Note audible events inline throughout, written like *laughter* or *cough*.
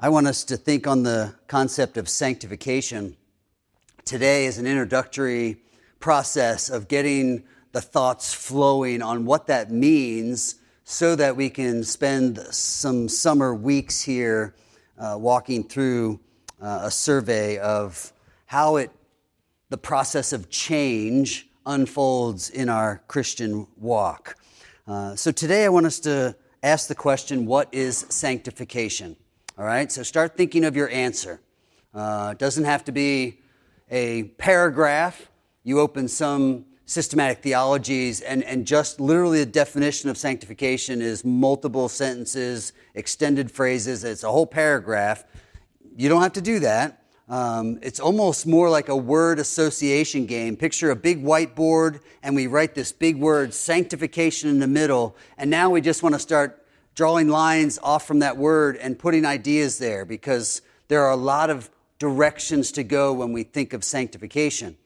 I want us to think on the concept of sanctification today as an introductory process of getting the thoughts flowing on what that means so that we can spend some summer weeks here uh, walking through uh, a survey of how it the process of change unfolds in our Christian walk. Uh, so today I want us to ask the question what is sanctification? All right, so start thinking of your answer. Uh, it doesn't have to be a paragraph. You open some systematic theologies, and, and just literally the definition of sanctification is multiple sentences, extended phrases, it's a whole paragraph. You don't have to do that. Um, it's almost more like a word association game. Picture a big whiteboard, and we write this big word, sanctification, in the middle, and now we just want to start drawing lines off from that word and putting ideas there because there are a lot of directions to go when we think of sanctification.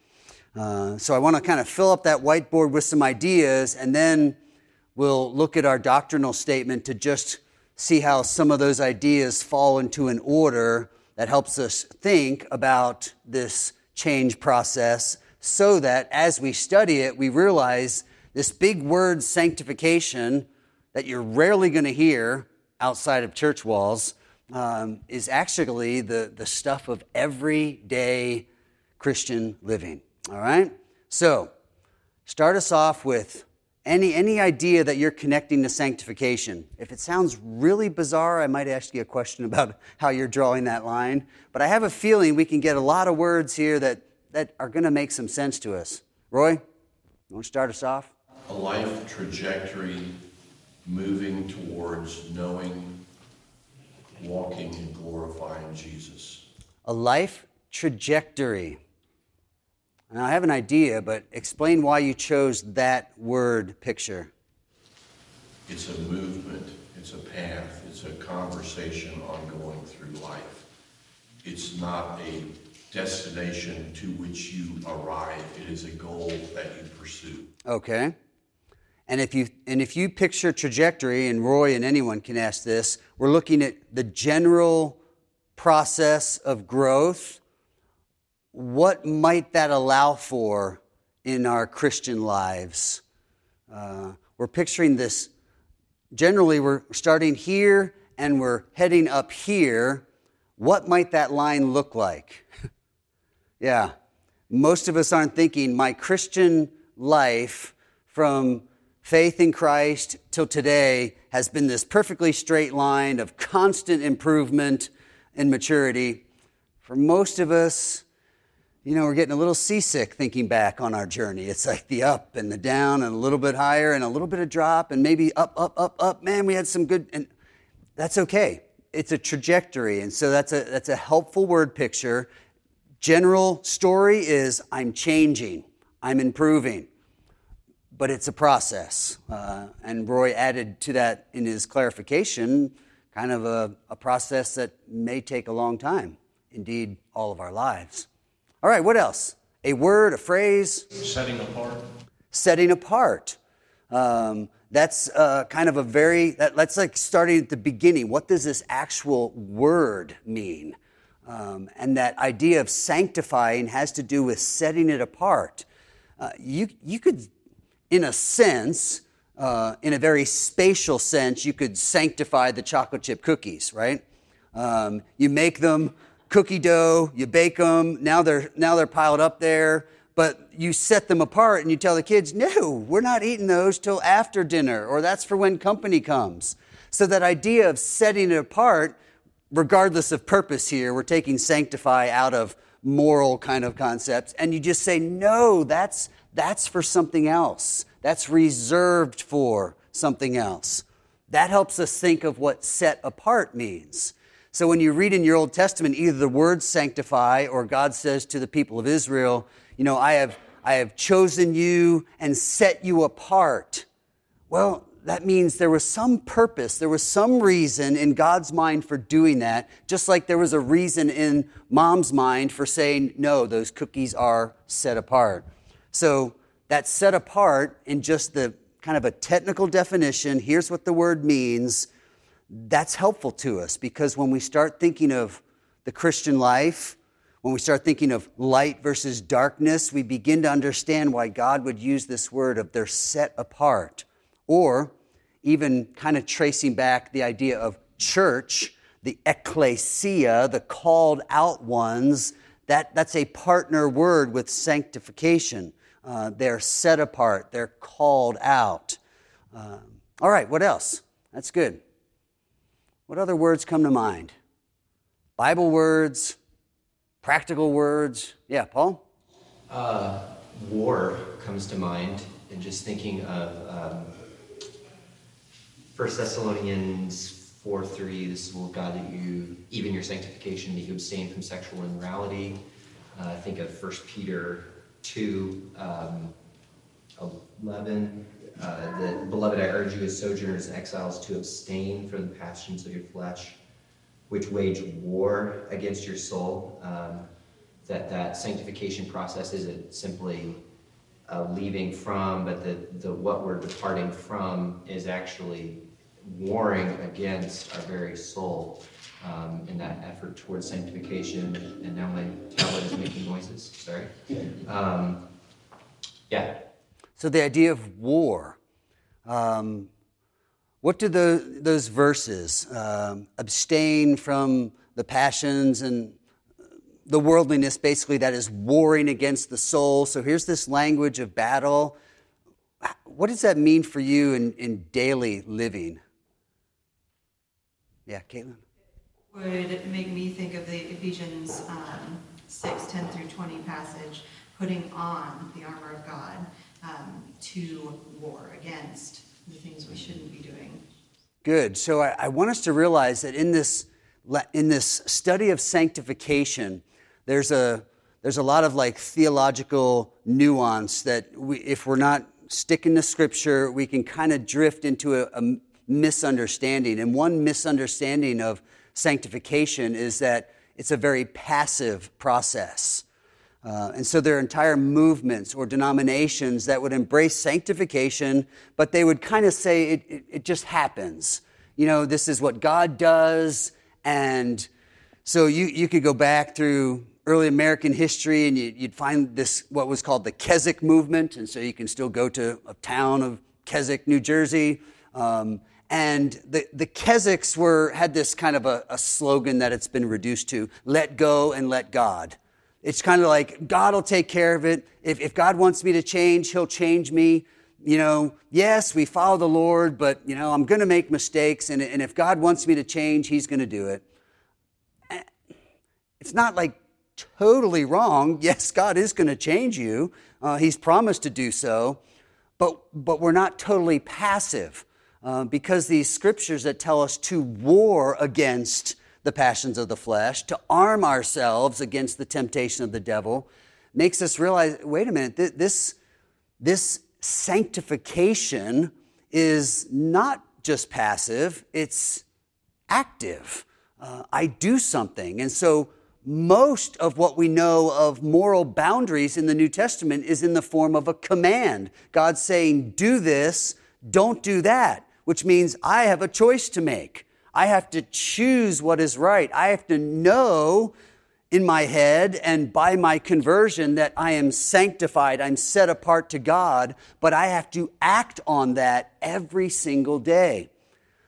Uh, so I want to kind of fill up that whiteboard with some ideas and then we'll look at our doctrinal statement to just see how some of those ideas fall into an order that helps us think about this change process so that as we study it, we realize this big word sanctification that you're rarely going to hear outside of church walls um, is actually the, the stuff of everyday Christian living. All right? So, start us off with any, any idea that you're connecting to sanctification. If it sounds really bizarre, I might ask you a question about how you're drawing that line. But I have a feeling we can get a lot of words here that, that are going to make some sense to us. Roy, you want to start us off? A life trajectory moving towards knowing, walking, and glorifying Jesus. A life trajectory. Now, I have an idea, but explain why you chose that word picture. It's a movement, it's a path, it's a conversation ongoing through life. It's not a destination to which you arrive, it is a goal that you pursue. Okay. And if you and if you picture trajectory, and Roy and anyone can ask this, we're looking at the general process of growth. What might that allow for in our Christian lives? Uh, we're picturing this. Generally, we're starting here and we're heading up here. What might that line look like? *laughs* yeah, most of us aren't thinking my Christian life from faith in Christ till today has been this perfectly straight line of constant improvement and maturity. For most of us, you know, we're getting a little seasick thinking back on our journey. It's like the up and the down and a little bit higher and a little bit of drop and maybe up, up, up, up. Man, we had some good, and that's okay. It's a trajectory. And so that's a, that's a helpful word picture. General story is I'm changing, I'm improving but it's a process. Uh, and Roy added to that in his clarification kind of a, a process that may take a long time, indeed, all of our lives. All right, what else? A word, a phrase? Setting apart. Setting apart. Um, that's uh, kind of a very, that, that's like starting at the beginning. What does this actual word mean? Um, and that idea of sanctifying has to do with setting it apart. Uh, you, you could in a sense, uh, in a very spatial sense, you could sanctify the chocolate chip cookies, right? Um, you make them cookie dough, you bake them, now they're, now they're piled up there, but you set them apart and you tell the kids, no, we're not eating those till after dinner, or that's for when company comes. So that idea of setting it apart, regardless of purpose here, we're taking sanctify out of moral kind of concepts, and you just say, no, that's, that's for something else. That's reserved for something else. That helps us think of what set apart means. So when you read in your Old Testament, either the word sanctify or God says to the people of Israel, you know, I have, I have chosen you and set you apart. Well, that means there was some purpose, there was some reason in God's mind for doing that, just like there was a reason in mom's mind for saying, no, those cookies are set apart. So that's set apart in just the kind of a technical definition. Here's what the word means. that's helpful to us because when we start thinking of the Christian life, when we start thinking of light versus darkness, we begin to understand why God would use this word of they're set apart. Or even kind of tracing back the idea of church, the ecclesia, the called out ones, that, that's a partner word with sanctification. Uh, they're set apart, they're called out. Uh, all right, what else? That's good. What other words come to mind? Bible words, practical words. Yeah, Paul? Uh, war comes to mind, and just thinking of um, 1 Thessalonians 4 3, this will God that you, even your sanctification, that you abstain from sexual immorality. Uh, think of 1 Peter 2 um, 11. Uh, that, beloved, I urge you as sojourners and exiles to abstain from the passions of your flesh, which wage war against your soul. Um, that that sanctification process isn't simply uh, leaving from, but the, the what we're departing from is actually warring against our very soul um, in that effort towards sanctification. And now my tablet is making noises. Sorry. Um, yeah. So the idea of war. Um, what do the, those verses um, abstain from the passions and the worldliness, basically, that is warring against the soul? So here's this language of battle. What does that mean for you in, in daily living? Yeah, Caitlin? Would make me think of the Ephesians um, 6 10 through 20 passage, putting on the armor of God um, to war against the things we shouldn't be doing. Good. So I, I want us to realize that in this, in this study of sanctification, there's a, there's a lot of like theological nuance that we, if we're not sticking to scripture, we can kind of drift into a, a misunderstanding. And one misunderstanding of sanctification is that it's a very passive process. Uh, and so there are entire movements or denominations that would embrace sanctification, but they would kind of say it, it, it, just happens. You know, this is what God does. And so you, you could go back through early American history and you, would find this, what was called the Keswick movement. And so you can still go to a town of Keswick, New Jersey. Um, and the, the Keswicks were, had this kind of a, a slogan that it's been reduced to let go and let God. It's kind of like God will take care of it. If, if God wants me to change, He'll change me. You know, yes, we follow the Lord, but, you know, I'm going to make mistakes. And, and if God wants me to change, He's going to do it. It's not like totally wrong. *laughs* Yes, God is going to change you. Uh, he's promised to do so. But, but we're not totally passive uh, because these scriptures that tell us to war against the passions of the flesh, to arm ourselves against the temptation of the devil, makes us realize wait a minute, this, this sanctification is not just passive, it's active. Uh, I do something. And so, most of what we know of moral boundaries in the New Testament is in the form of a command. God saying, do this, don't do that, which means I have a choice to make. I have to choose what is right. I have to know in my head and by my conversion that I am sanctified, I'm set apart to God, but I have to act on that every single day.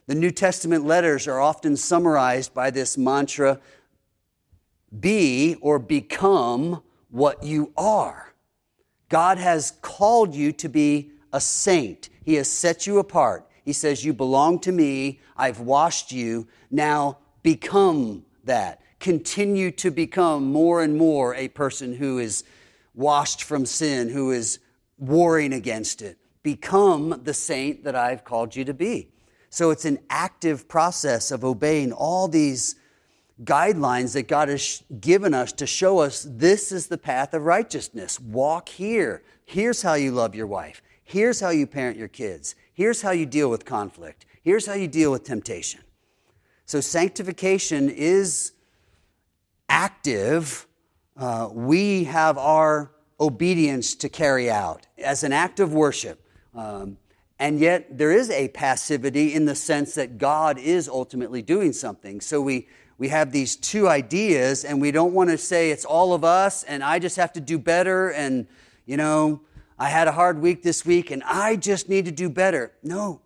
The New Testament letters are often summarized by this mantra be or become what you are. God has called you to be a saint, He has set you apart. He says, You belong to me. I've washed you. Now become that. Continue to become more and more a person who is washed from sin, who is warring against it. Become the saint that I've called you to be. So it's an active process of obeying all these guidelines that God has given us to show us this is the path of righteousness. Walk here. Here's how you love your wife. Here's how you parent your kids. Here's how you deal with conflict. Here's how you deal with temptation. So, sanctification is active. Uh, we have our obedience to carry out as an act of worship. Um, and yet there is a passivity in the sense that God is ultimately doing something. So we, we have these two ideas, and we don't want to say it's all of us and I just have to do better and, you know, I had a hard week this week and I just need to do better. No,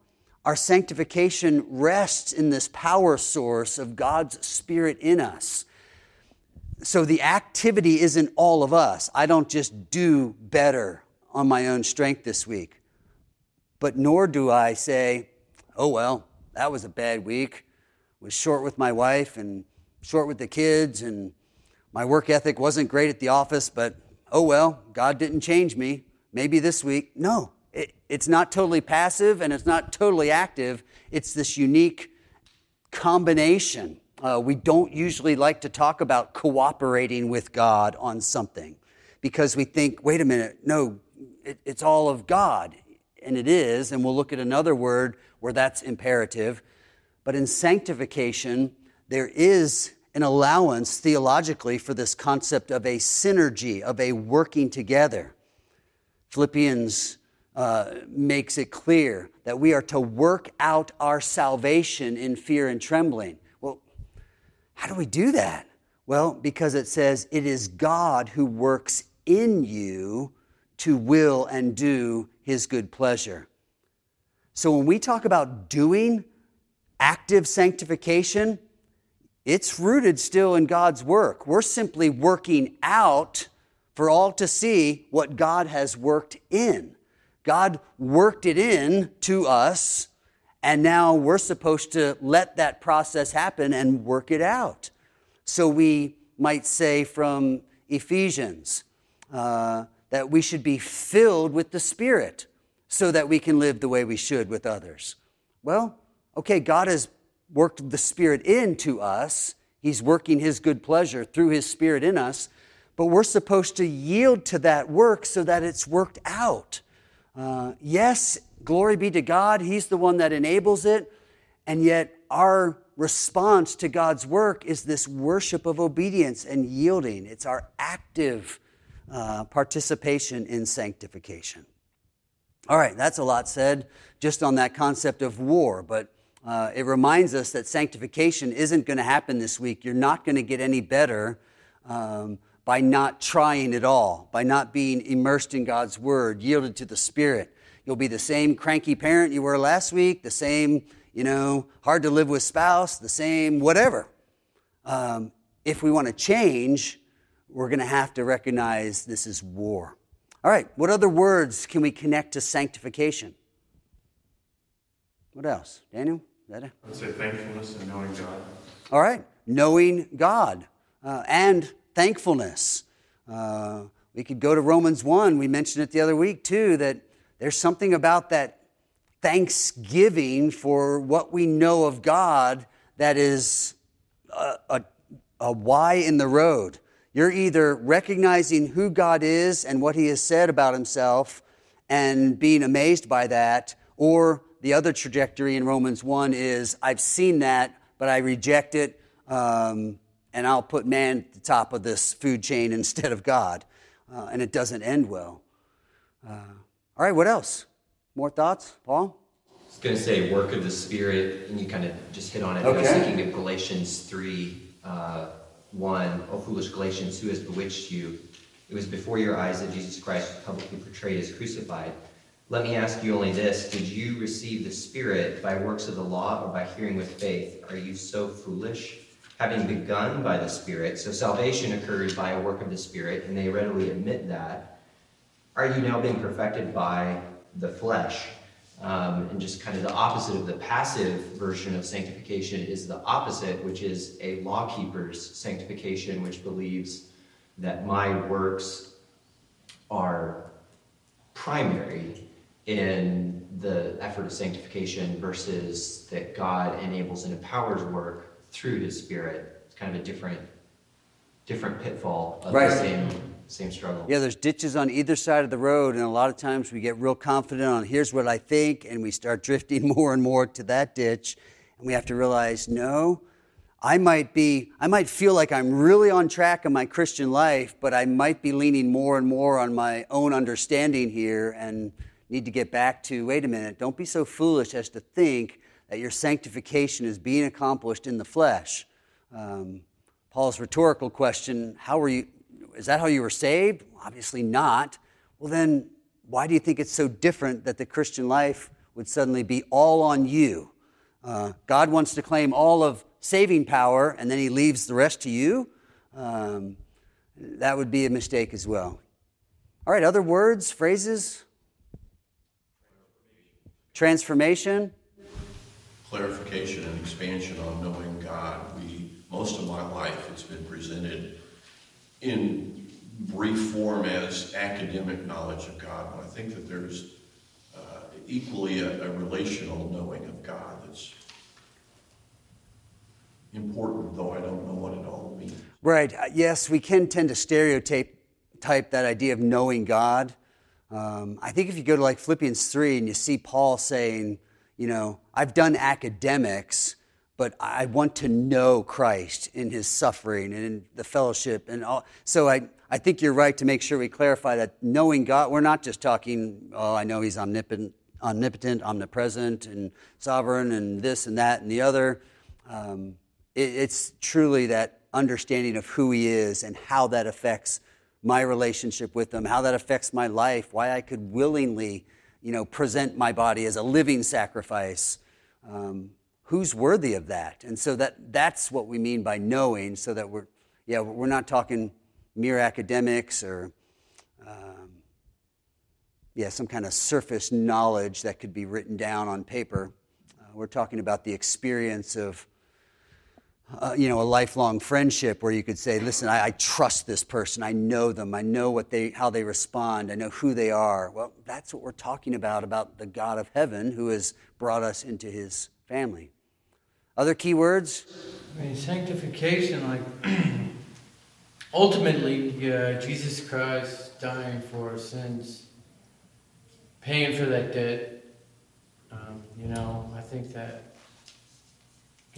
our sanctification rests in this power source of God's Spirit in us. So the activity isn't all of us. I don't just do better on my own strength this week. But nor do I say, oh, well, that was a bad week. Was short with my wife and short with the kids, and my work ethic wasn't great at the office, but oh, well, God didn't change me. Maybe this week. No, it, it's not totally passive and it's not totally active. It's this unique combination. Uh, we don't usually like to talk about cooperating with God on something because we think, wait a minute, no, it, it's all of God. And it is, and we'll look at another word where that's imperative. But in sanctification, there is an allowance theologically for this concept of a synergy, of a working together. Philippians uh, makes it clear that we are to work out our salvation in fear and trembling. Well, how do we do that? Well, because it says it is God who works in you to will and do his good pleasure. So when we talk about doing active sanctification, it's rooted still in God's work. We're simply working out for all to see what God has worked in. God worked it in to us, and now we're supposed to let that process happen and work it out. So we might say from Ephesians, uh, that we should be filled with the Spirit so that we can live the way we should with others. Well, okay, God has worked the Spirit into us. He's working His good pleasure through His Spirit in us, but we're supposed to yield to that work so that it's worked out. Uh, yes, glory be to God, He's the one that enables it, and yet our response to God's work is this worship of obedience and yielding. It's our active uh, participation in sanctification. All right, that's a lot said just on that concept of war, but uh, it reminds us that sanctification isn't going to happen this week. You're not going to get any better um, by not trying at all, by not being immersed in God's Word, yielded to the Spirit. You'll be the same cranky parent you were last week, the same, you know, hard to live with spouse, the same whatever. Um, if we want to change, we're going to have to recognize this is war. All right, what other words can we connect to sanctification? What else? Daniel? Is that it? I'd say thankfulness and knowing God. All right, knowing God uh, and thankfulness. Uh, we could go to Romans 1. We mentioned it the other week, too, that there's something about that thanksgiving for what we know of God that is a a why in the road. You're either recognizing who God is and what He has said about Himself and being amazed by that, or the other trajectory in Romans 1 is I've seen that, but I reject it, um, and I'll put man at the top of this food chain *laughs* instead of God. Uh, and it doesn't end well. Uh, all right, what else? More thoughts, Paul? I was going to say work of the Spirit, and you kind of just hit on it. Okay. I was thinking of Galatians 3. Uh, 1, O foolish Galatians, who has bewitched you? It was before your eyes that Jesus Christ was publicly portrayed as crucified. Let me ask you only this Did you receive the Spirit by works of the law or by hearing with faith? Are you so foolish? Having begun by the Spirit, so salvation occurs by a work of the Spirit, and they readily admit that. Are you now being perfected by the flesh? Um, and just kind of the opposite of the passive version of sanctification is the opposite, which is a lawkeeper's sanctification, which believes that my works are primary in the effort of sanctification versus that God enables and empowers work through his spirit. It's kind of a different different pitfall of right. the same same struggle. Yeah, there's ditches on either side of the road, and a lot of times we get real confident on here's what I think, and we start *laughs* drifting more and more to that ditch, and we have to realize no. I might be, I might feel like I'm really on track in my Christian life, but I might be leaning more and more on my own understanding here and need to get back to wait a minute, don't be so foolish as to think that your sanctification is being accomplished in the flesh. Um, Paul's rhetorical question, how were you, is that how you were saved? Obviously not. Well, then, why do you think it's so different that the Christian life would suddenly be all on you? Uh, God wants to claim all of saving power, and then he leaves the rest to you. Um, that would be a mistake as well. All right, other words, phrases? Transformation. Clarification and expansion on knowing God. We, most of my life, it's been presented in brief form as academic knowledge of God. but I think that there's uh, equally a, a relational knowing of God that's important, though I don't know what it all means. Right. Uh, yes, we can tend to stereotype type that idea of knowing God. Um, I think if you go to like Philippians 3 and you see Paul saying, you know, I've done academics, but I want to know Christ in his suffering and in the fellowship and all. So I, I think you're right to make sure we clarify that knowing God, we're not just talking, oh, I know he's omnipotent, omnipotent omnipresent, and sovereign, and this and that and the other. Um, it, it's truly that understanding of who he is and how that affects my relationship with him, how that affects my life, why I could willingly, you know, present my body as a living sacrifice. Um, who's worthy of that? And so that that's what we mean by knowing, so that we're yeah, we're not talking mere academics or um, yeah, some kind of surface knowledge that could be written down on paper. Uh, we're talking about the experience of uh, you know, a lifelong friendship where you could say, listen, I, I, trust this person. I know them. I know what they, how they respond. I know who they are. Well, that's what we're talking about, about the God of heaven who has brought us into his family. Other key words? I mean, sanctification, like, *clears throat* ultimately, uh, Jesus Christ dying for our sins, paying for that debt. Um, you know, I think that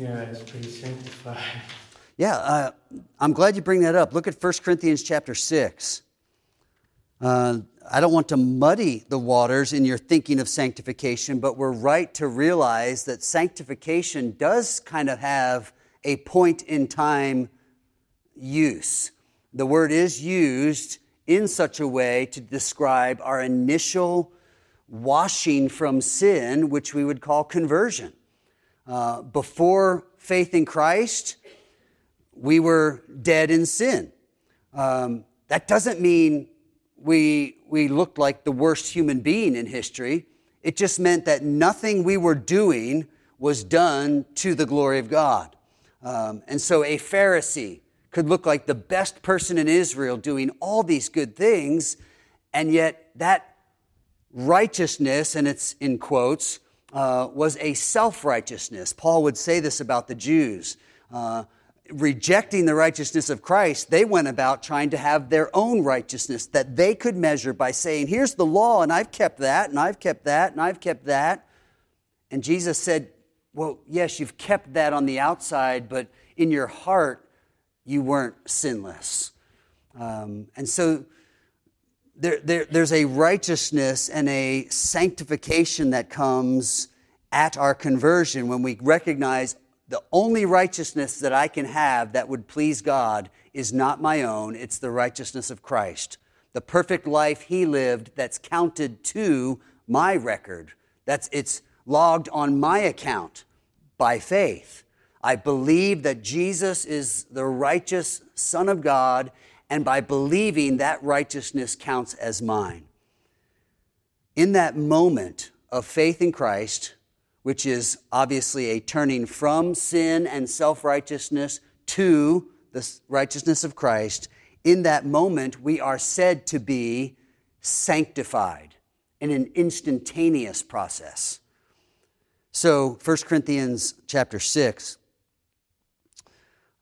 yeah, it's pretty sanctified. *laughs* Yeah, uh, I'm glad you bring that up. Look at 1 Corinthians chapter 6. Uh, I don't want to muddy the waters in your thinking of sanctification, but we're right to realize that sanctification does kind of have a point in time use. The word is used in such a way to describe our initial washing from sin, which we would call conversion. Uh, before faith in Christ, we were dead in sin. Um, that doesn't mean we, we looked like the worst human being in history. It just meant that nothing we were doing was done to the glory of God. Um, and so a Pharisee could look like the best person in Israel doing all these good things, and yet that righteousness, and it's in quotes, uh, was a self righteousness. Paul would say this about the Jews. Uh, rejecting the righteousness of Christ, they went about trying to have their own righteousness that they could measure by saying, Here's the law, and I've kept that, and I've kept that, and I've kept that. And Jesus said, Well, yes, you've kept that on the outside, but in your heart, you weren't sinless. Um, and so there, there, there's a righteousness and a sanctification that comes at our conversion when we recognize the only righteousness that I can have that would please God is not my own, it's the righteousness of Christ. The perfect life he lived that's counted to my record. That's it's logged on my account by faith. I believe that Jesus is the righteous Son of God and by believing that righteousness counts as mine. In that moment of faith in Christ, which is obviously a turning from sin and self righteousness to the righteousness of Christ, in that moment we are said to be sanctified in an instantaneous process. So 1 Corinthians chapter 6,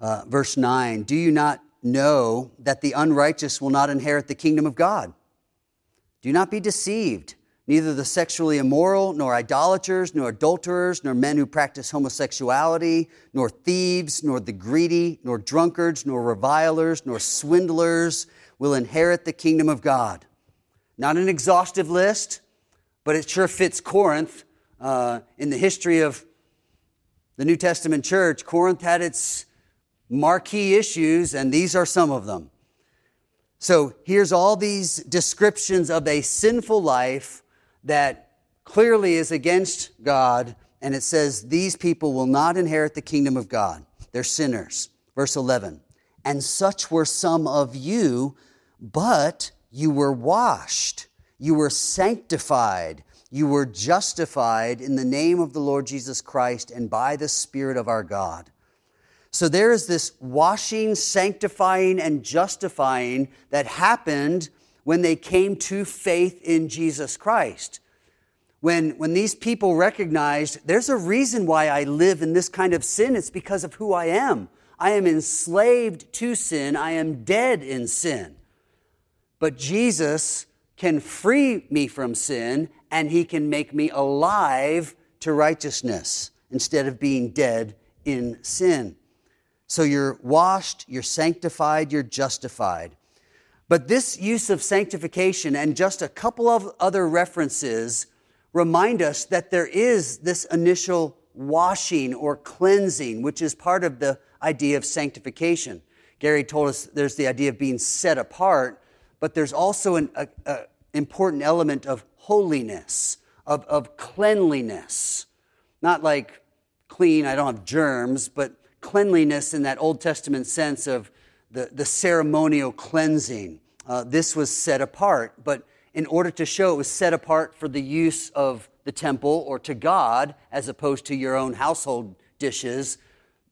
uh, verse 9, do you not know that the unrighteous will not inherit the kingdom of God. Do not be deceived. Neither the sexually immoral, nor idolaters, nor adulterers, nor men who practice homosexuality, nor thieves, nor the greedy, nor drunkards, nor revilers, nor swindlers will inherit the kingdom of God. Not an exhaustive list, but it sure fits Corinth. Uh, in the history of the New Testament church, Corinth had its marquee issues, and these are some of them. So here's all these descriptions of a sinful life that clearly is against God, and it says, These people will not inherit the kingdom of God. They're sinners. Verse 11. And such were some of you, but you were washed, you were sanctified, you were justified in the name of the Lord Jesus Christ and by the Spirit of our God. So there is this washing, sanctifying, and justifying that happened when they came to faith in Jesus Christ. When, when these people recognized there's a reason why I live in this kind of sin, it's because of who I am. I am enslaved to sin, I am dead in sin. But Jesus can free me from sin and he can make me alive to righteousness instead of being dead in sin. So you're washed, you're sanctified, you're justified. But this use of sanctification and just a couple of other references remind us that there is this initial washing or cleansing, which is part of the idea of sanctification. Gary told us there's the idea of being set apart, but there's also an a, a important element of holiness, of, of cleanliness. Not like clean, I don't have germs, but cleanliness in that Old Testament sense of the, the ceremonial cleansing. Uh, this was set apart, but in order to show it was set apart for the use of the temple or to God, as opposed to your own household dishes,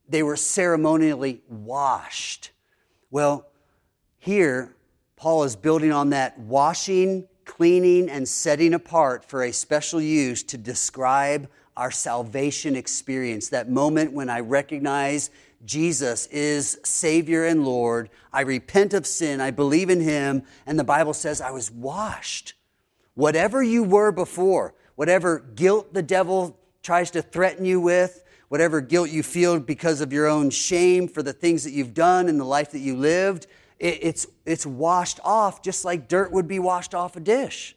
they were ceremonially washed. Well, here, Paul is building on that washing, cleaning, and setting apart for a special use to describe our salvation experience, that moment when I recognize Jesus is Savior and Lord. I repent of sin. I believe in Him. And the Bible says I was washed. Whatever you were before, whatever guilt the devil tries to threaten you with, whatever guilt you feel because of your own shame for the things that you've done in the life that you lived, it's, it's washed off just like dirt would be washed off a dish.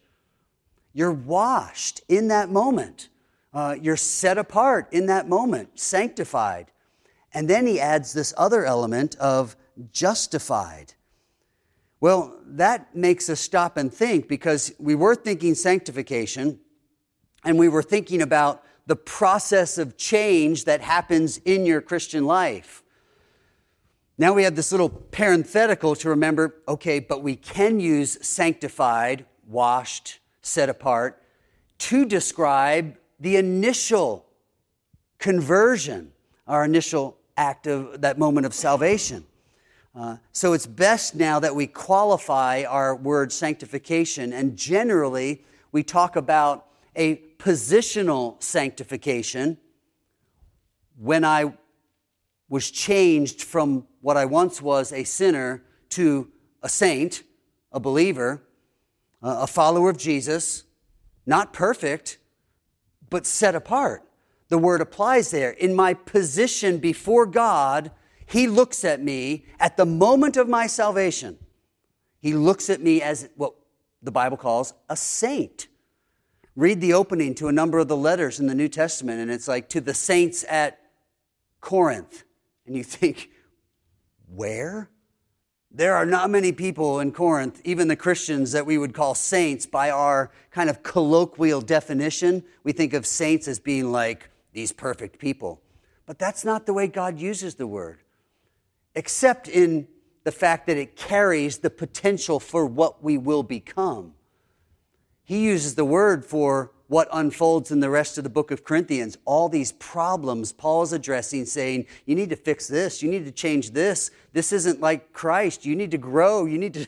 You're washed in that moment. Uh, you're set apart in that moment, sanctified. And then he adds this other element of justified. Well, that makes us stop and think because we were thinking sanctification and we were thinking about the process of change that happens in your Christian life. Now we have this little parenthetical to remember okay, but we can use sanctified, washed, set apart to describe the initial conversion, our initial act of that moment of salvation. Uh, so it's best now that we qualify our word sanctification, and generally we talk about a positional sanctification when I was changed from what I once was a sinner to a saint, a believer, a follower of Jesus, not perfect, but set apart. The word applies there. In my position before God, He looks at me at the moment of my salvation. He looks at me as what the Bible calls a saint. Read the opening to a number of the letters in the New Testament, and it's like to the saints at Corinth. And you think, where? There are not many people in Corinth, even the Christians that we would call saints by our kind of colloquial definition. We think of saints as being like these perfect people. But that's not the way God uses the word, except in the fact that it carries the potential for what we will become. He uses the word for what unfolds in the rest of the book of Corinthians. All these problems Paul is addressing, saying, you need to fix this, you need to change this. This isn't like Christ. You need to grow. You need to.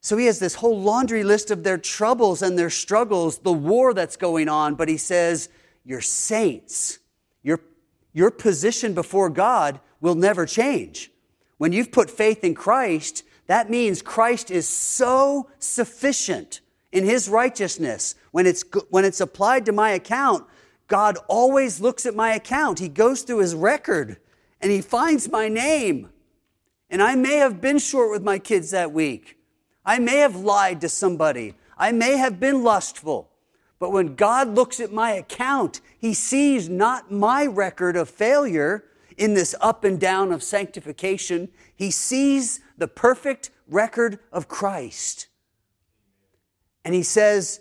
So he has this whole laundry list of their troubles and their struggles, the war that's going on, but he says, You're saints. Your, your position before God will never change. When you've put faith in Christ, that means Christ is so sufficient in his righteousness, when it's, when it's applied to my account, God always looks at my account. He goes through his record and he finds my name. And I may have been short with my kids that week. I may have lied to somebody. I may have been lustful. But when God looks at my account, he sees not my record of failure in this up and down of sanctification. He sees the perfect record of Christ. And he says,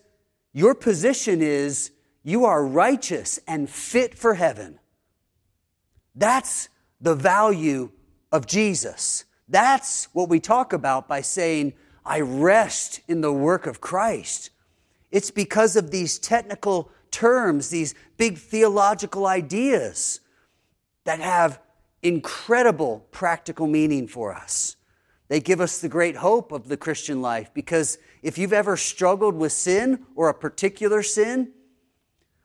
Your position is you are righteous and fit for heaven. That's the value of Jesus. That's what we talk about by saying, I rest in the work of Christ. It's because of these technical terms, these big theological ideas that have incredible practical meaning for us. They give us the great hope of the Christian life because if you've ever struggled with sin or a particular sin,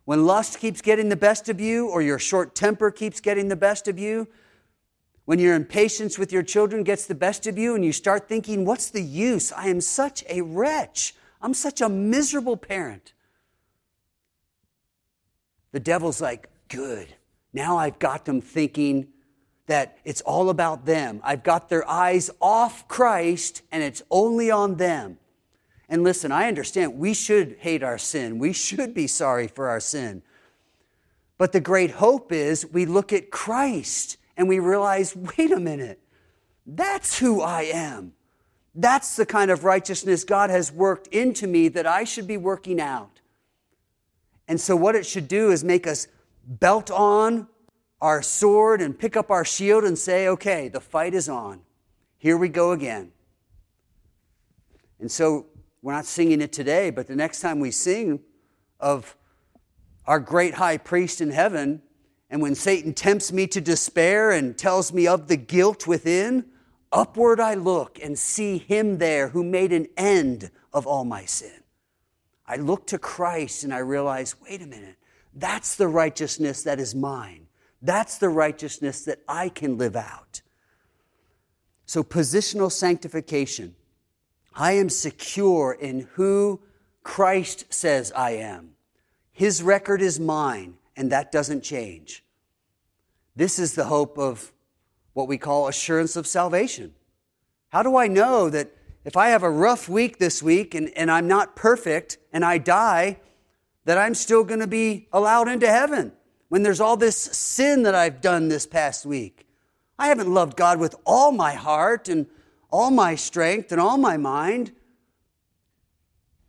when lust keeps getting the best of you or your short temper keeps getting the best of you, when your impatience with your children gets the best of you and you start thinking, what's the use? I am such a wretch. I'm such a miserable parent. The devil's like, good. Now I've got them thinking that it's all about them. I've got their eyes off Christ and it's only on them. And listen, I understand we should hate our sin. We should be sorry for our sin. But the great hope is we look at Christ and we realize wait a minute, that's who I am. That's the kind of righteousness God has worked into me that I should be working out. And so, what it should do is make us belt on our sword and pick up our shield and say, okay, the fight is on. Here we go again. And so, we're not singing it today, but the next time we sing of our great high priest in heaven, and when Satan tempts me to despair and tells me of the guilt within, upward I look and see him there who made an end of all my sin. I look to Christ and I realize, wait a minute, that's the righteousness that is mine. That's the righteousness that I can live out. So, positional sanctification. I am secure in who Christ says I am. His record is mine, and that doesn't change. This is the hope of what we call assurance of salvation. How do I know that if I have a rough week this week and, and I'm not perfect and I die, that I'm still going to be allowed into heaven when there's all this sin that I've done this past week? I haven't loved God with all my heart and all my strength and all my mind.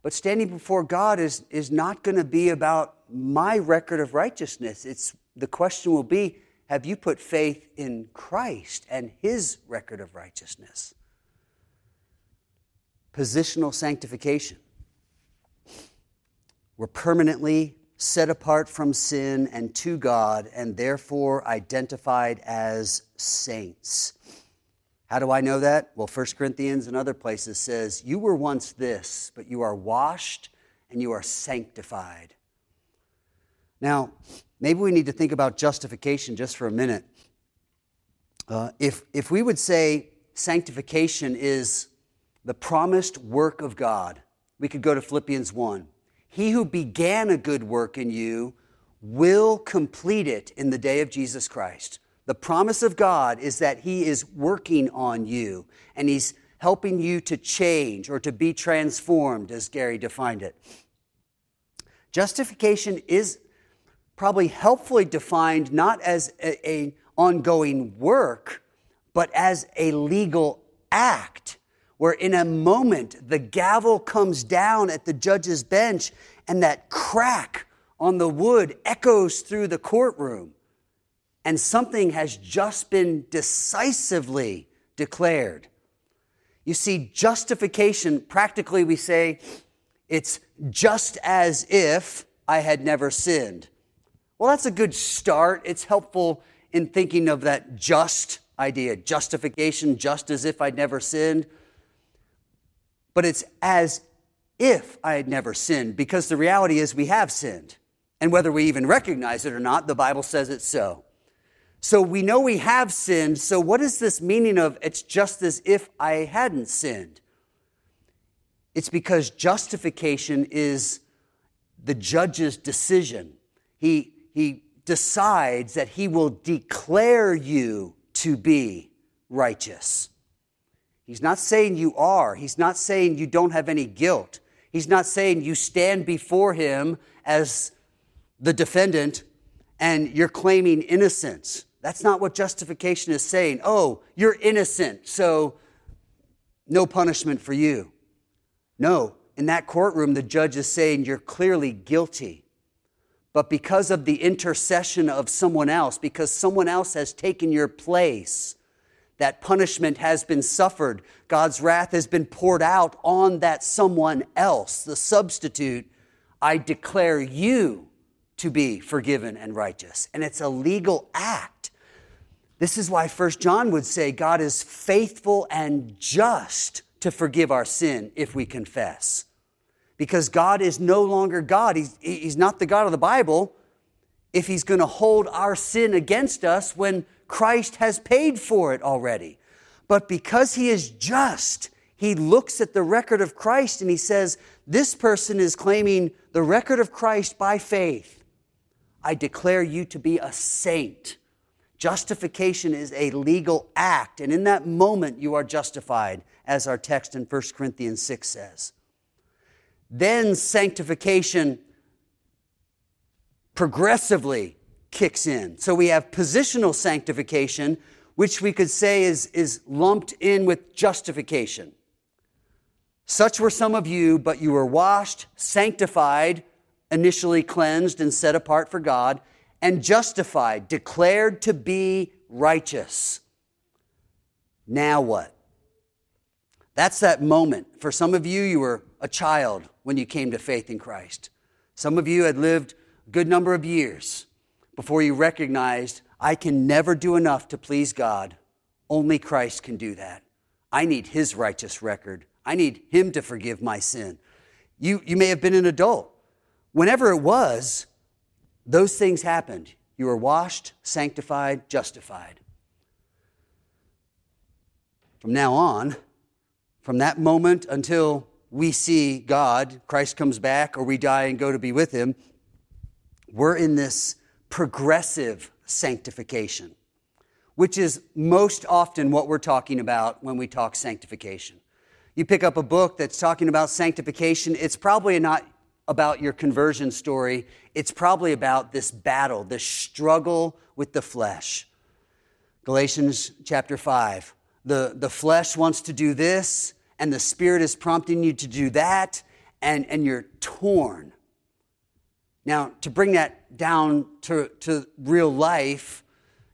But standing before God is, is not going to be about my record of righteousness. It's, the question will be have you put faith in Christ and his record of righteousness? Positional sanctification. We're permanently set apart from sin and to God, and therefore identified as saints. How do I know that? Well, 1 Corinthians and other places says, You were once this, but you are washed and you are sanctified. Now, maybe we need to think about justification just for a minute. Uh, if, if we would say sanctification is the promised work of God, we could go to Philippians 1. He who began a good work in you will complete it in the day of Jesus Christ. The promise of God is that He is working on you and He's helping you to change or to be transformed, as Gary defined it. Justification is probably helpfully defined not as a, a ongoing work, but as a legal act where in a moment the gavel comes down at the judge's bench and that crack on the wood echoes through the courtroom and something has just been decisively declared. You see, justification, practically, we say it's just as if I had never sinned. Well, that's a good start. It's helpful in thinking of that just idea justification, just as if I'd never sinned. But it's as if I had never sinned, because the reality is we have sinned. And whether we even recognize it or not, the Bible says it's so. So we know we have sinned. So, what is this meaning of it's just as if I hadn't sinned? It's because justification is the judge's decision. He he decides that he will declare you to be righteous. He's not saying you are, he's not saying you don't have any guilt. He's not saying you stand before him as the defendant and you're claiming innocence. That's not what justification is saying. Oh, you're innocent, so no punishment for you. No, in that courtroom, the judge is saying you're clearly guilty. But because of the intercession of someone else, because someone else has taken your place, that punishment has been suffered. God's wrath has been poured out on that someone else, the substitute. I declare you to be forgiven and righteous. And it's a legal act. This is why First John would say God is faithful and just to forgive our sin if we confess. Because God is no longer God. He's, he's not the God of the Bible if He's going to hold our sin against us when Christ has paid for it already. But because He is just, He looks at the record of Christ and He says, This person is claiming the record of Christ by faith. I declare you to be a saint. Justification is a legal act, and in that moment you are justified, as our text in 1 Corinthians 6 says. Then sanctification progressively kicks in. So we have positional sanctification, which we could say is, is lumped in with justification. Such were some of you, but you were washed, sanctified, initially cleansed and set apart for God, and justified, declared to be righteous. Now what? That's that moment. For some of you, you were a child when you came to faith in Christ. Some of you had lived a good number of years before you recognized, I can never do enough to please God. Only Christ can do that. I need His righteous record. I need Him to forgive my sin. You, you may have been an adult. Whenever it was, those things happened. You were washed, sanctified, justified. From now on, from that moment until we see God, Christ comes back, or we die and go to be with Him, we're in this progressive sanctification, which is most often what we're talking about when we talk sanctification. You pick up a book that's talking about sanctification, it's probably not about your conversion story. It's probably about this battle, this struggle with the flesh. Galatians chapter 5. The, the flesh wants to do this, and the spirit is prompting you to do that, and, and you're torn. Now, to bring that down to, to real life,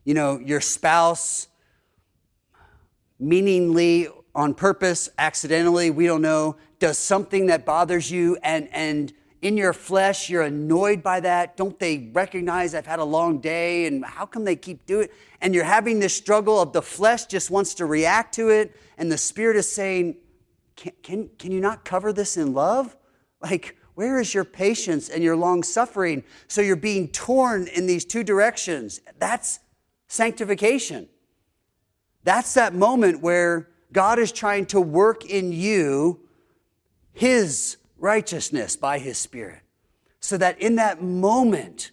you know, your spouse, meaningly, on purpose, accidentally, we don't know, does something that bothers you and, and in your flesh, you're annoyed by that. Don't they recognize I've had a long day and how come they keep doing it? And you're having this struggle of the flesh just wants to react to it, and the spirit is saying, Can, can, can you not cover this in love? Like, where is your patience and your long suffering? So you're being torn in these two directions. That's sanctification. That's that moment where God is trying to work in you His righteousness by His Spirit. So that in that moment,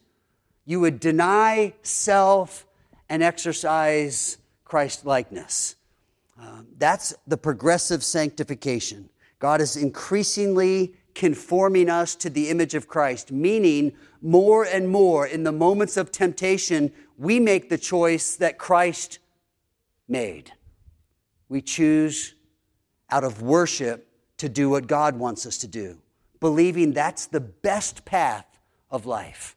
you would deny self and exercise Christ likeness. Uh, that's the progressive sanctification. God is increasingly conforming us to the image of Christ, meaning more and more in the moments of temptation, we make the choice that Christ made. We choose out of worship to do what God wants us to do, believing that's the best path of life.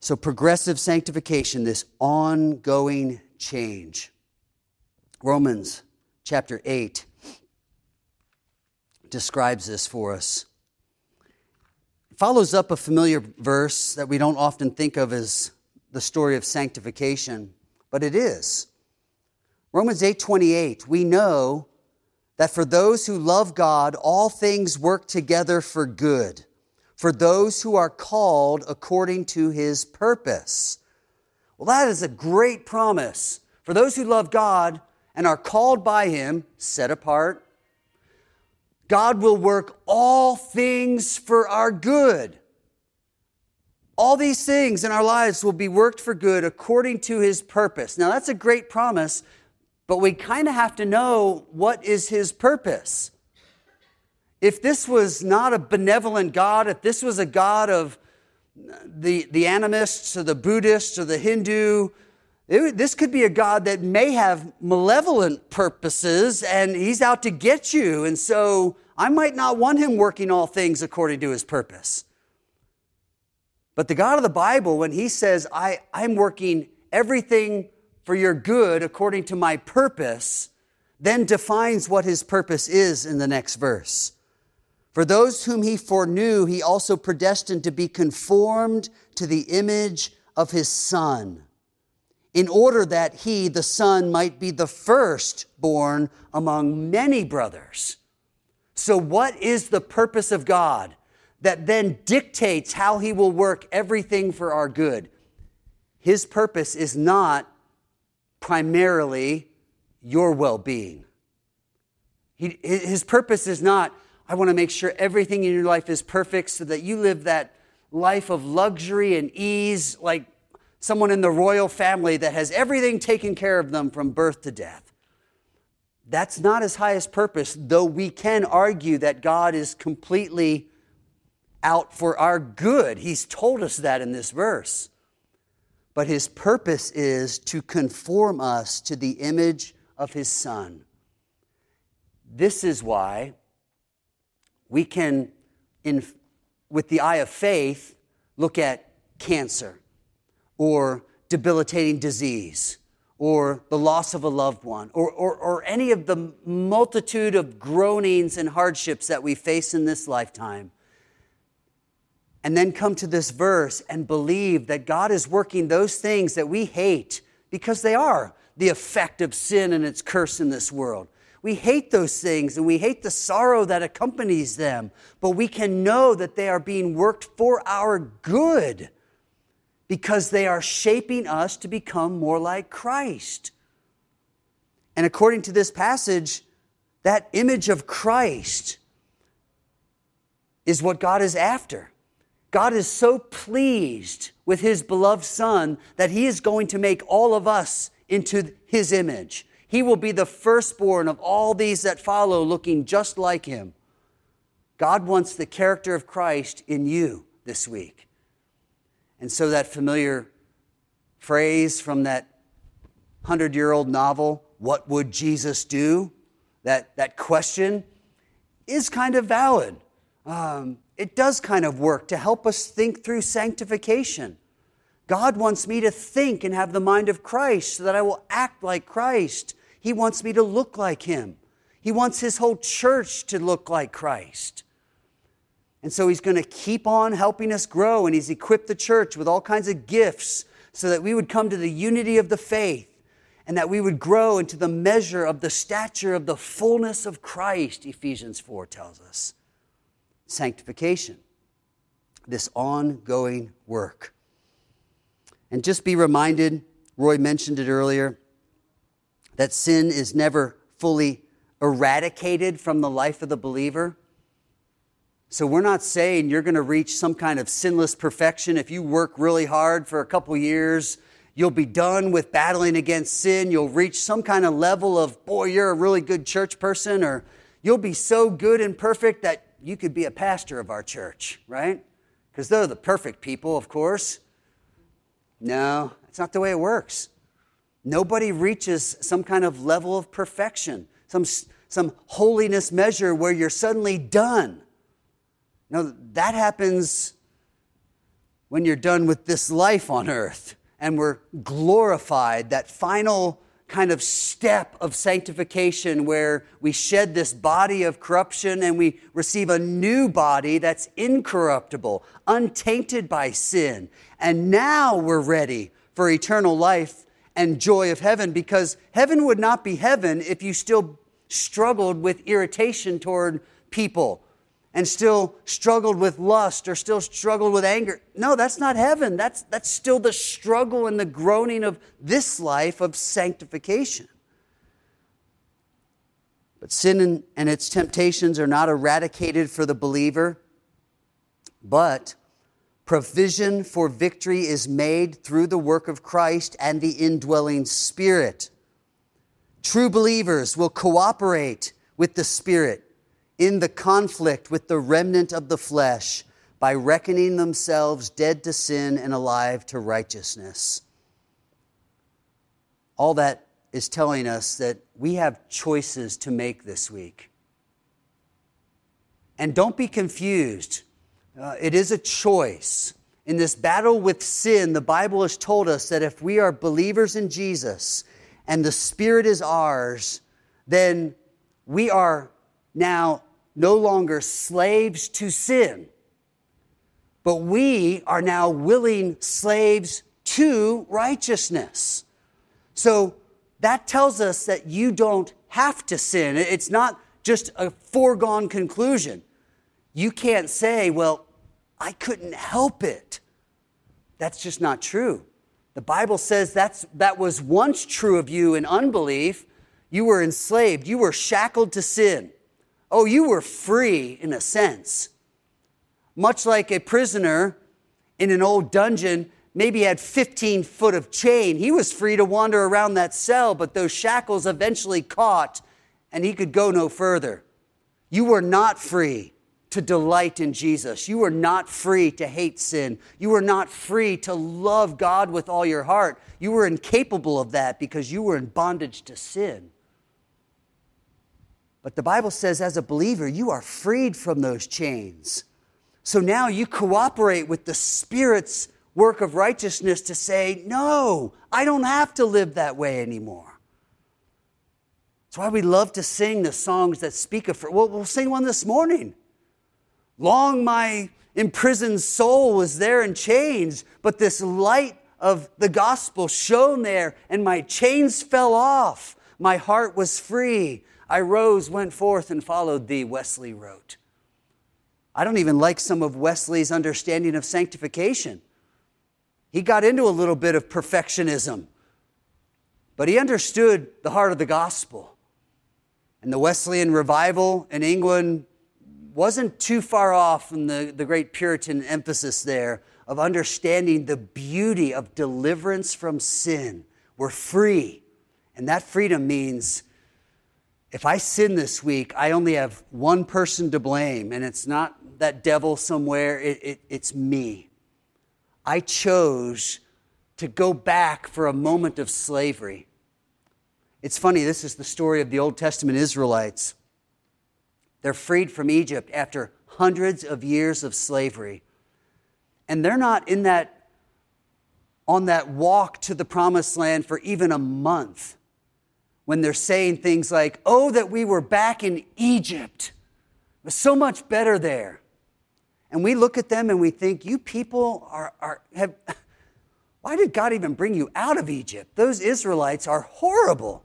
So, progressive sanctification, this ongoing change. Romans chapter 8 describes this for us. It follows up a familiar verse that we don't often think of as the story of sanctification, but it is. Romans 8:28, we know that for those who love God, all things work together for good, for those who are called according to his purpose. Well, that is a great promise. For those who love God and are called by him, set apart, God will work all things for our good. All these things in our lives will be worked for good according to his purpose. Now, that's a great promise, but we kind of have to know what is his purpose. if this was not a benevolent God, if this was a God of the, the animists or the Buddhists or the Hindu, it, this could be a God that may have malevolent purposes and he's out to get you. And so I might not want him working all things according to his purpose. But the God of the Bible, when he says, I, I'm working everything for your good according to my purpose, then defines what his purpose is in the next verse. For those whom he foreknew, he also predestined to be conformed to the image of his Son, in order that he, the Son, might be the firstborn among many brothers. So, what is the purpose of God that then dictates how he will work everything for our good? His purpose is not primarily your well being. His purpose is not, I want to make sure everything in your life is perfect so that you live that life of luxury and ease like someone in the royal family that has everything taken care of them from birth to death. That's not his highest purpose, though we can argue that God is completely out for our good. He's told us that in this verse. But his purpose is to conform us to the image of his Son. This is why we can, in, with the eye of faith, look at cancer or debilitating disease or the loss of a loved one or, or, or any of the multitude of groanings and hardships that we face in this lifetime. And then come to this verse and believe that God is working those things that we hate because they are the effect of sin and its curse in this world. We hate those things and we hate the sorrow that accompanies them, but we can know that they are being worked for our good because they are shaping us to become more like Christ. And according to this passage, that image of Christ is what God is after. God is so pleased with his beloved Son that he is going to make all of us into his image. He will be the firstborn of all these that follow, looking just like him. God wants the character of Christ in you this week. And so, that familiar phrase from that hundred year old novel, What Would Jesus Do? That, that question is kind of valid. Um, it does kind of work to help us think through sanctification. God wants me to think and have the mind of Christ so that I will act like Christ. He wants me to look like Him. He wants His whole church to look like Christ. And so He's going to keep on helping us grow, and He's equipped the church with all kinds of gifts so that we would come to the unity of the faith and that we would grow into the measure of the stature of the fullness of Christ, Ephesians 4 tells us. Sanctification, this ongoing work. And just be reminded, Roy mentioned it earlier, that sin is never fully eradicated from the life of the believer. So we're not saying you're going to reach some kind of sinless perfection if you work really hard for a couple years. You'll be done with battling against sin. You'll reach some kind of level of, boy, you're a really good church person, or you'll be so good and perfect that you could be a pastor of our church, right? Because they're the perfect people, of course. No, that's not the way it works. Nobody reaches some kind of level of perfection, some, some holiness measure where you're suddenly done. No, that happens when you're done with this life on earth and we're glorified, that final kind of step of sanctification where we shed this body of corruption and we receive a new body that's incorruptible, untainted by sin. And now we're ready for eternal life and joy of heaven because heaven would not be heaven if you still struggled with irritation toward people and still struggled with lust or still struggled with anger. No, that's not heaven. That's, that's still the struggle and the groaning of this life of sanctification. But sin and its temptations are not eradicated for the believer, but provision for victory is made through the work of Christ and the indwelling Spirit. True believers will cooperate with the Spirit in the conflict with the remnant of the flesh by reckoning themselves dead to sin and alive to righteousness. All that is telling us that we have choices to make this week. And don't be confused. Uh, it is a choice. In this battle with sin, the Bible has told us that if we are believers in Jesus and the Spirit is ours, then we are now no longer slaves to sin, but we are now willing slaves to righteousness. So that tells us that you don't have to sin. It's not just a foregone conclusion. You can't say, well, I couldn't help it. That's just not true. The Bible says that's, that was once true of you in unbelief. You were enslaved, you were shackled to sin. Oh, you were free in a sense. Much like a prisoner in an old dungeon maybe had 15 foot of chain. He was free to wander around that cell, but those shackles eventually caught and he could go no further. You were not free to delight in Jesus. You were not free to hate sin. You were not free to love God with all your heart. You were incapable of that because you were in bondage to sin. But the Bible says, as a believer, you are freed from those chains. So now you cooperate with the Spirit's work of righteousness to say, no, I don't have to live that way anymore. That's why we love to sing the songs that speak of, well, we'll sing one this morning. Long my imprisoned soul was there in chains, but this light of the gospel shone there, and my chains fell off. My heart was free. I rose, went forth, and followed thee, Wesley wrote. I don't even like some of Wesley's understanding of sanctification. He got into a little bit of perfectionism, but he understood the heart of the gospel. And the Wesleyan revival in England wasn't too far off from the, the great Puritan emphasis there of understanding the beauty of deliverance from sin. We're free. And that freedom means if I sin this week, I only have one person to blame, and it's not that devil somewhere, it, it, it's me. I chose to go back for a moment of slavery. It's funny, this is the story of the Old Testament Israelites. They're freed from Egypt after hundreds of years of slavery. And they're not in that on that walk to the promised land for even a month when they're saying things like, "Oh that we were back in Egypt. It was so much better there." And we look at them and we think, "You people are, are have *laughs* why did God even bring you out of Egypt? Those Israelites are horrible.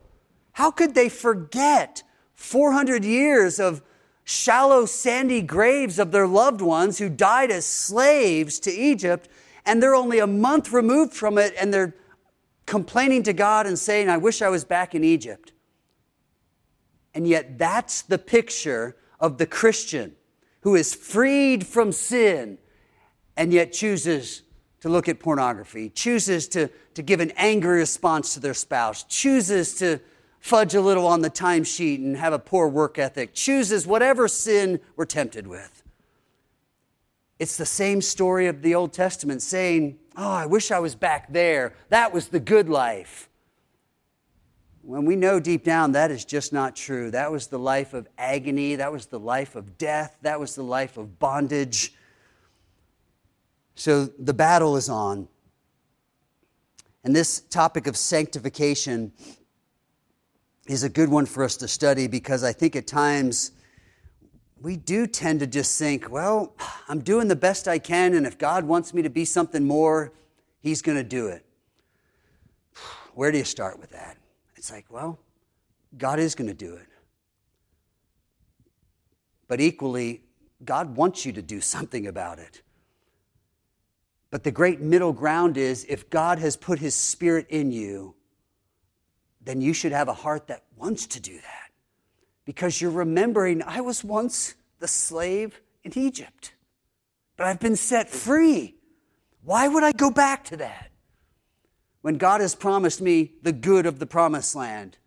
How could they forget 400 years of shallow, sandy graves of their loved ones who died as slaves to Egypt, and they're only a month removed from it, and they're complaining to God and saying, I wish I was back in Egypt. And yet, that's the picture of the Christian who is freed from sin and yet chooses to look at pornography, chooses to, to give an angry response to their spouse, chooses to fudge a little on the timesheet and have a poor work ethic, chooses whatever sin we're tempted with. It's the same story of the Old Testament saying, Oh, I wish I was back there. That was the good life. When we know deep down that is just not true. That was the life of agony. That was the life of death. That was the life of bondage. So the battle is on. And this topic of sanctification is a good one for us to study because I think at times we do tend to just think, well, I'm doing the best I can, and if God wants me to be something more, He's going to do it. Where do you start with that? It's like, well, God is going to do it. But equally, God wants you to do something about it. But the great middle ground is if God has put His Spirit in you, then you should have a heart that wants to do that because you're remembering, I was once the slave in Egypt, but I've been set free. Why would I go back to that? When God has promised me the good of the promised land,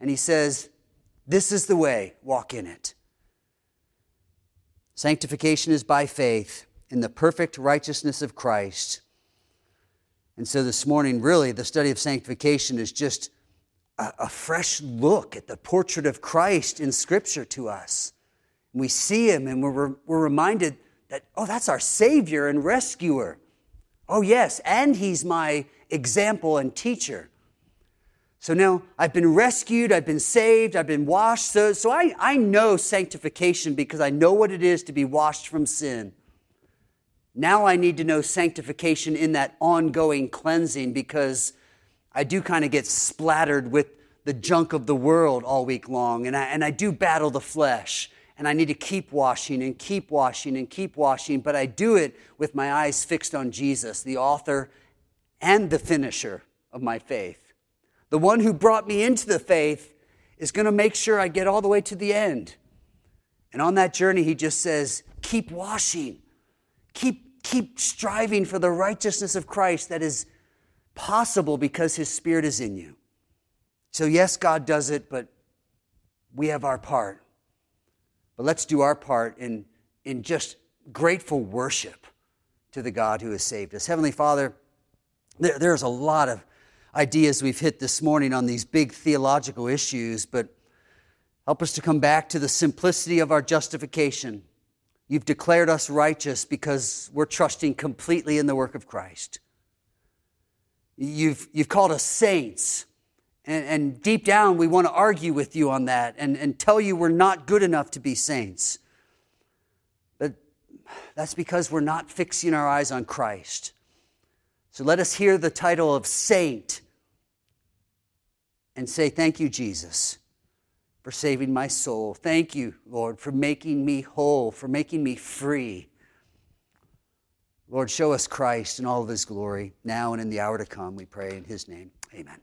and He says, This is the way, walk in it. Sanctification is by faith in the perfect righteousness of Christ. And so this morning, really, the study of sanctification is just a, a fresh look at the portrait of Christ in Scripture to us. We see him and we're, we're reminded that, oh, that's our Savior and rescuer. Oh, yes, and he's my example and teacher. So now I've been rescued, I've been saved, I've been washed. So, so I, I know sanctification because I know what it is to be washed from sin. Now I need to know sanctification in that ongoing cleansing because I do kind of get splattered with the junk of the world all week long, and I, and I do battle the flesh. And I need to keep washing and keep washing and keep washing, but I do it with my eyes fixed on Jesus, the author and the finisher of my faith. The one who brought me into the faith is going to make sure I get all the way to the end. And on that journey, he just says, keep washing, keep, keep striving for the righteousness of Christ that is possible because his spirit is in you. So, yes, God does it, but we have our part. But let's do our part in, in just grateful worship to the God who has saved us. Heavenly Father, there, there's a lot of ideas we've hit this morning on these big theological issues, but help us to come back to the simplicity of our justification. You've declared us righteous because we're trusting completely in the work of Christ. You've, you've called us saints and, and deep down, we want to argue with you on that and, and tell you we're not good enough to be saints. But that's because we're not fixing our eyes on Christ. So let us hear the title of saint and say, Thank you, Jesus, for saving my soul. Thank you, Lord, for making me whole, for making me free. Lord, show us Christ in all of his glory now and in the hour to come, we pray in his name. Amen.